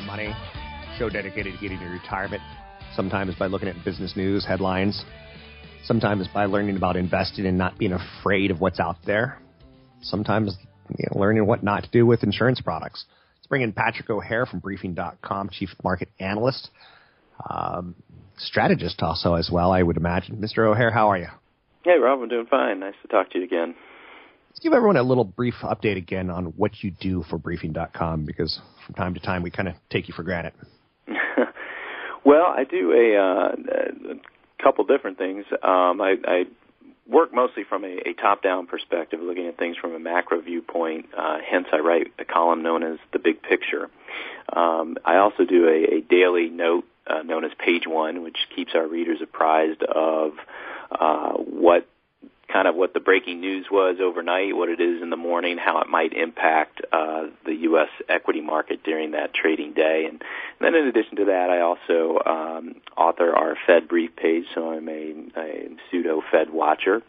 Your Money, show dedicated to getting your retirement. Sometimes by looking at business news headlines, sometimes by learning about investing and not being afraid of what's out there. Sometimes you know, learning what not to do with insurance products. Let's bring in Patrick O'Hare from Briefing.com, Chief Market Analyst, um, strategist also as well, I would imagine. Mr. O'Hare, how are you? Hey, Rob, I'm doing fine. Nice to talk to you again. Let's give everyone a little brief update again on what you do for Briefing.com because from time to time we kind of take you for granted. well, I do a, uh, a couple different things. Um, I, I work mostly from a, a top-down perspective, looking at things from a macro viewpoint. Uh, hence, I write a column known as the Big Picture. Um, I also do a, a daily note uh, known as Page One, which keeps our readers apprised of uh, what kind of what the breaking news was overnight, what it is in the morning, how it might impact uh, the U.S. equity market during that trading day. And, then in addition to that, I also um, author our Fed brief page, so I'm a, a pseudo Fed watcher.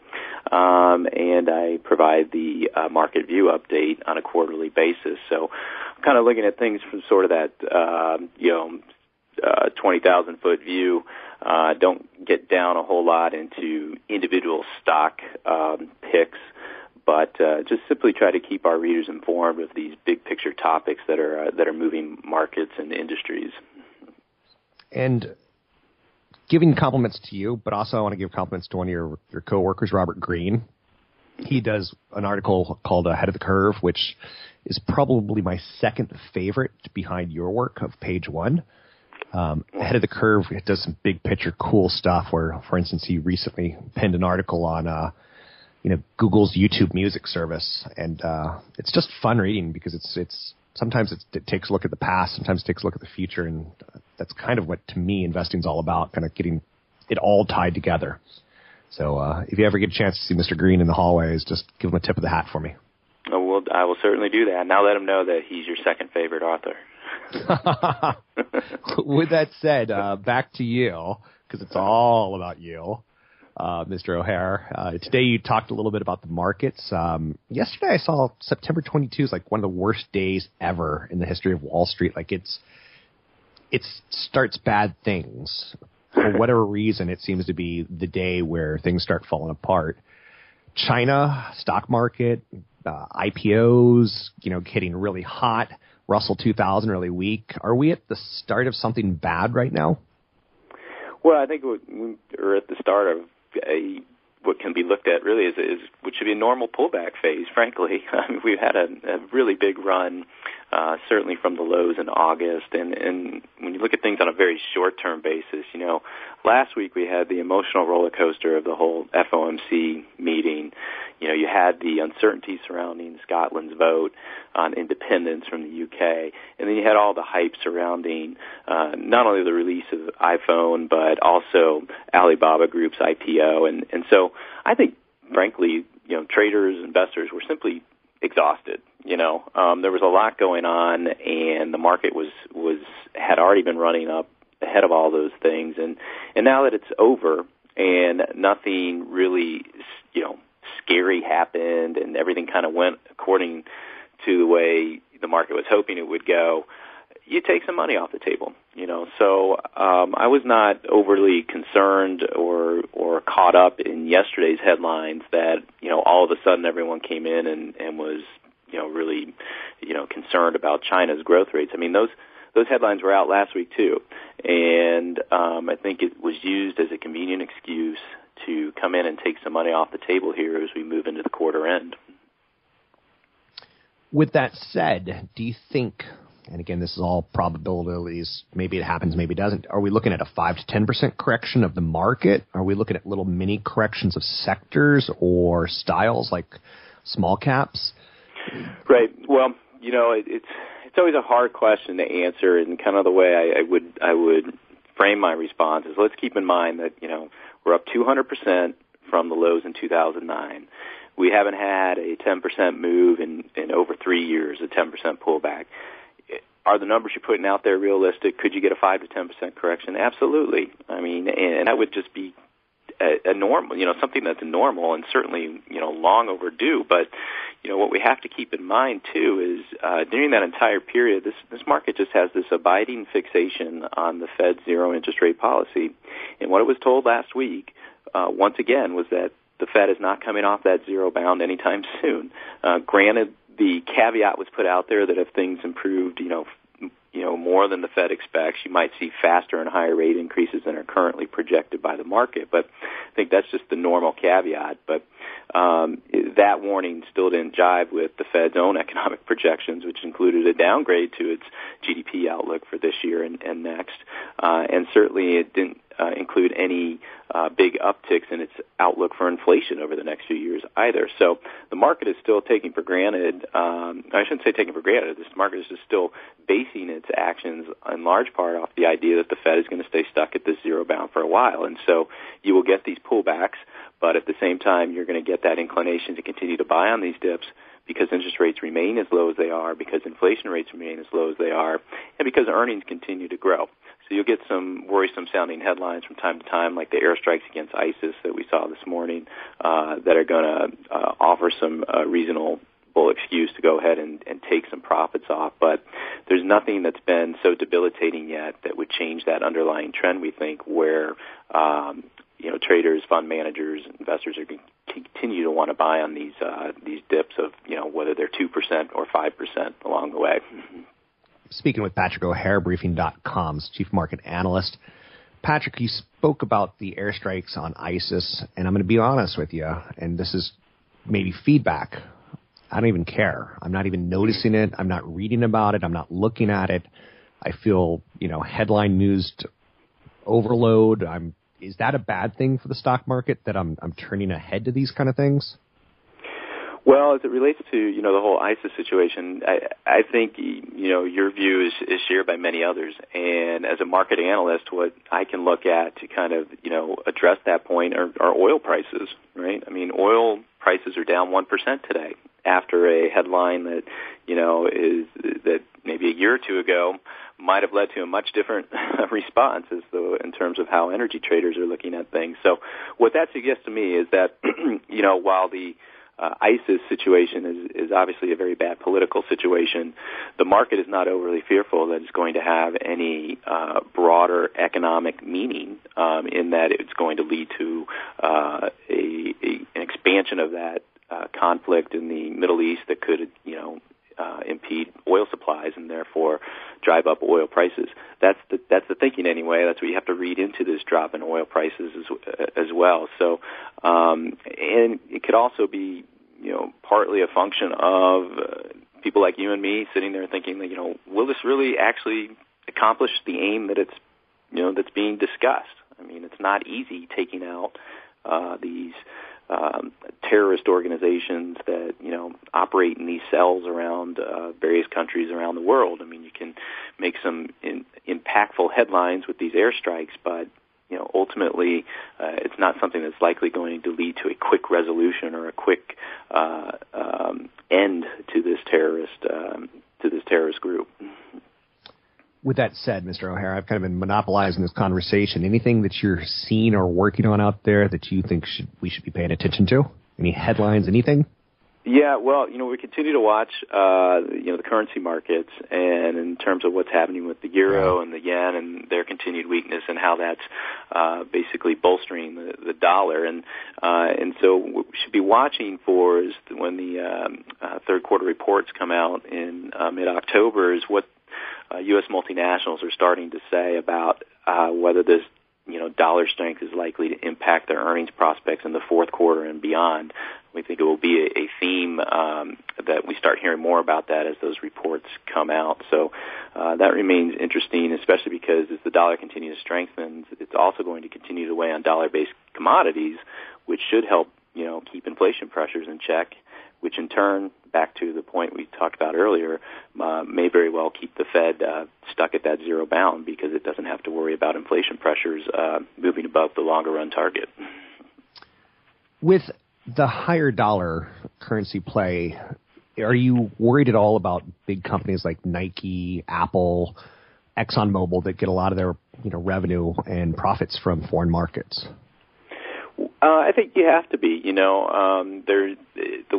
Um, and I provide the uh, market view update on a quarterly basis. So I'm kind of looking at things from sort of that, uh, you know, uh, 20,000 foot view. Uh, don't get down a whole lot into individual stock um, picks, but uh, just simply try to keep our readers informed of these big picture topics that are uh, that are moving markets and industries. And giving compliments to you, but also I want to give compliments to one of your your coworkers, Robert Green. He does an article called "Ahead of the Curve," which is probably my second favorite behind your work of Page One um, ahead of the curve. It does some big picture cool stuff. Where, for instance, he recently penned an article on, uh, you know, Google's YouTube Music service, and uh, it's just fun reading because it's it's sometimes it's, it takes a look at the past, sometimes it takes a look at the future, and that's kind of what to me investing's all about, kind of getting it all tied together. So uh, if you ever get a chance to see Mr. Green in the hallways, just give him a tip of the hat for me. Oh, well, I will certainly do that. Now let him know that he's your second favorite author. With that said, uh, back to you because it's all about you, uh, Mr. O'Hare. Uh, today you talked a little bit about the markets. Um, yesterday I saw September 22 is like one of the worst days ever in the history of Wall Street. Like it's it starts bad things for whatever reason. It seems to be the day where things start falling apart. China stock market, uh, IPOs, you know, getting really hot. Russell 2000 really weak. Are we at the start of something bad right now? Well, I think we're at the start of a what can be looked at really is, is which should be a normal pullback phase. Frankly, I mean, we've had a, a really big run, uh, certainly from the lows in August, and and when you look at things on a very short term basis, you know, last week we had the emotional roller coaster of the whole FOMC meeting. You know, you had the uncertainty surrounding Scotland's vote on independence from the UK, and then you had all the hype surrounding uh, not only the release of iPhone but also Alibaba Group's IPO, and and so I think, frankly, you know, traders, investors were simply exhausted. You know, um, there was a lot going on, and the market was was had already been running up ahead of all those things, and and now that it's over and nothing really, you know, scary happened and everything kind of went according to the way the market was hoping it would go, you take some money off the table. You know, so um, I was not overly concerned or or caught up in yesterday's headlines that you know all of a sudden everyone came in and and was you know really you know concerned about China's growth rates. I mean those those headlines were out last week too, and um, I think it was used as a convenient excuse to come in and take some money off the table here as we move into the quarter end. With that said, do you think and again, this is all probabilities. Maybe it happens, maybe it doesn't. Are we looking at a 5 to 10% correction of the market? Are we looking at little mini corrections of sectors or styles like small caps? Right. Well, you know, it, it's it's always a hard question to answer, and kind of the way I, I would I would frame my response is let's keep in mind that you know we're up 200% from the lows in 2009. We haven't had a 10% move in in over three years, a 10% pullback are the numbers you're putting out there realistic? Could you get a five to ten percent correction? Absolutely. I mean, and that would just be a, a normal, you know, something that's normal and certainly, you know, long overdue. But, you know, what we have to keep in mind too is uh, during that entire period, this this market just has this abiding fixation on the Fed's zero interest rate policy. And what it was told last week, uh, once again, was that the Fed is not coming off that zero bound anytime soon. Uh, granted, the caveat was put out there that if things improved, you know, you know more than the Fed expects, you might see faster and higher rate increases than are currently projected by the market. But I think that's just the normal caveat. But um, that warning still didn't jive with the Fed's own economic projections, which included a downgrade to its GDP outlook for this year and, and next. Uh, and certainly it didn't uh, include any uh, big upticks in its outlook for inflation over the next few years either. So the market is still taking for granted. Um, I shouldn't say taking for granted. This market is just still basing its actions in large part off the idea that the Fed is going to stay stuck at this zero bound for a while, and so you will get these pullbacks. But at the same time, you're going to get that inclination to continue to buy on these dips because interest rates remain as low as they are, because inflation rates remain as low as they are, and because earnings continue to grow. So you'll get some worrisome sounding headlines from time to time, like the airstrikes against ISIS that we saw this morning, uh, that are going to uh, offer some uh, reasonable excuse to go ahead and, and take some profits off. But there's nothing that's been so debilitating yet that would change that underlying trend. We think where um, you know traders, fund managers, investors are going to continue to want to buy on these uh, these dips of you know whether they're two percent or five percent along the way speaking with Patrick O'Hare, Briefing.com's chief market analyst. Patrick, you spoke about the airstrikes on ISIS, and I'm going to be honest with you, and this is maybe feedback. I don't even care. I'm not even noticing it. I'm not reading about it. I'm not looking at it. I feel, you know, headline news overload. I'm is that a bad thing for the stock market that I'm I'm turning ahead to these kind of things? Well, as it relates to you know the whole ISIS situation, I, I think you know your view is, is shared by many others. And as a market analyst, what I can look at to kind of you know address that point are, are oil prices, right? I mean, oil prices are down one percent today after a headline that you know is that maybe a year or two ago might have led to a much different response as though in terms of how energy traders are looking at things. So what that suggests to me is that you know while the uh, ISIS situation is, is obviously a very bad political situation. The market is not overly fearful that it's going to have any uh, broader economic meaning um, in that it's going to lead to uh, a, a, an expansion of that uh, conflict in the Middle East that could, you know, uh, impede oil supplies and therefore drive up oil prices. That's the that's the thinking anyway. That's what you have to read into this drop in oil prices as as well. So, um, and it could also be you know partly a function of uh, people like you and me sitting there thinking that you know will this really actually accomplish the aim that it's you know that's being discussed. I mean, it's not easy taking out uh, these um, terrorist organizations that you know operate in these cells around uh, various countries around the world. I mean, you can make some in, impactful headlines with these airstrikes, but ultimately uh, it's not something that's likely going to lead to a quick resolution or a quick uh, um, end to this terrorist um, to this terrorist group with that said, Mr. O'Hara, I've kind of been monopolizing this conversation. Anything that you're seeing or working on out there that you think should, we should be paying attention to? Any headlines? Anything? Yeah, well, you know, we continue to watch, uh, you know, the currency markets, and in terms of what's happening with the euro and the yen and their continued weakness, and how that's uh, basically bolstering the, the dollar, and uh, and so what we should be watching for is when the um, uh, third quarter reports come out in uh, mid-October is what uh, U.S. multinationals are starting to say about uh, whether this you know dollar strength is likely to impact their earnings prospects in the fourth quarter and beyond. We think it will be a, a theme um, that we start hearing more about that as those reports come out. So uh, that remains interesting, especially because as the dollar continues to strengthen, it's also going to continue to weigh on dollar-based commodities, which should help you know keep inflation pressures in check. Which in turn, back to the point we talked about earlier, uh, may very well keep the Fed uh, stuck at that zero bound because it doesn't have to worry about inflation pressures uh, moving above the longer run target. With the higher dollar currency play, are you worried at all about big companies like Nike, Apple, ExxonMobil that get a lot of their you know revenue and profits from foreign markets? Uh, I think you have to be. You know, um, there the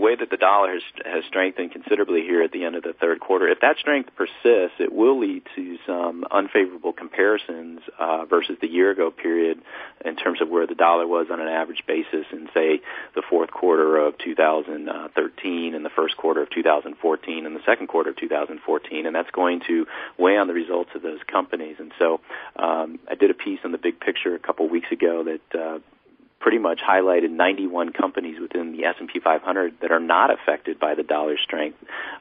way that the dollar has has strengthened considerably here at the end of the third quarter. If that strength persists, it will lead to some unfavorable comparisons uh, versus the year ago period in terms of where the dollar was on an average basis in say the fourth quarter of 2013 and the first quarter of 2014 and the second quarter of 2014, and that's going to weigh on the results of those companies. And so, um, I did a piece on the big picture a couple weeks ago that. Uh, pretty much highlighted 91 companies within the S&P 500 that are not affected by the dollar strength,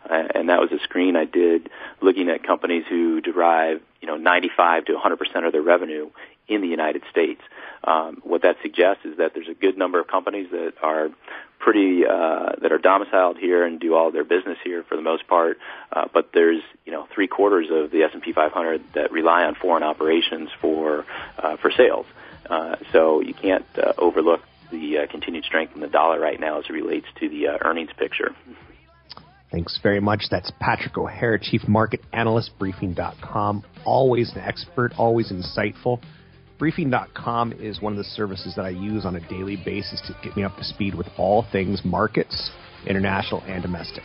uh, and that was a screen I did looking at companies who derive, you know, 95 to 100 percent of their revenue in the United States. Um, what that suggests is that there's a good number of companies that are pretty uh, that are domiciled here and do all their business here for the most part, uh, but there's you know three quarters of the S&P 500 that rely on foreign operations for uh, for sales. Uh, so you can't uh, overlook the uh, continued strength in the dollar right now as it relates to the uh, earnings picture. Thanks very much. That's Patrick O'Hare, Chief Market Analyst, Briefing.com. Always an expert, always insightful. Briefing.com is one of the services that I use on a daily basis to get me up to speed with all things markets, international and domestic.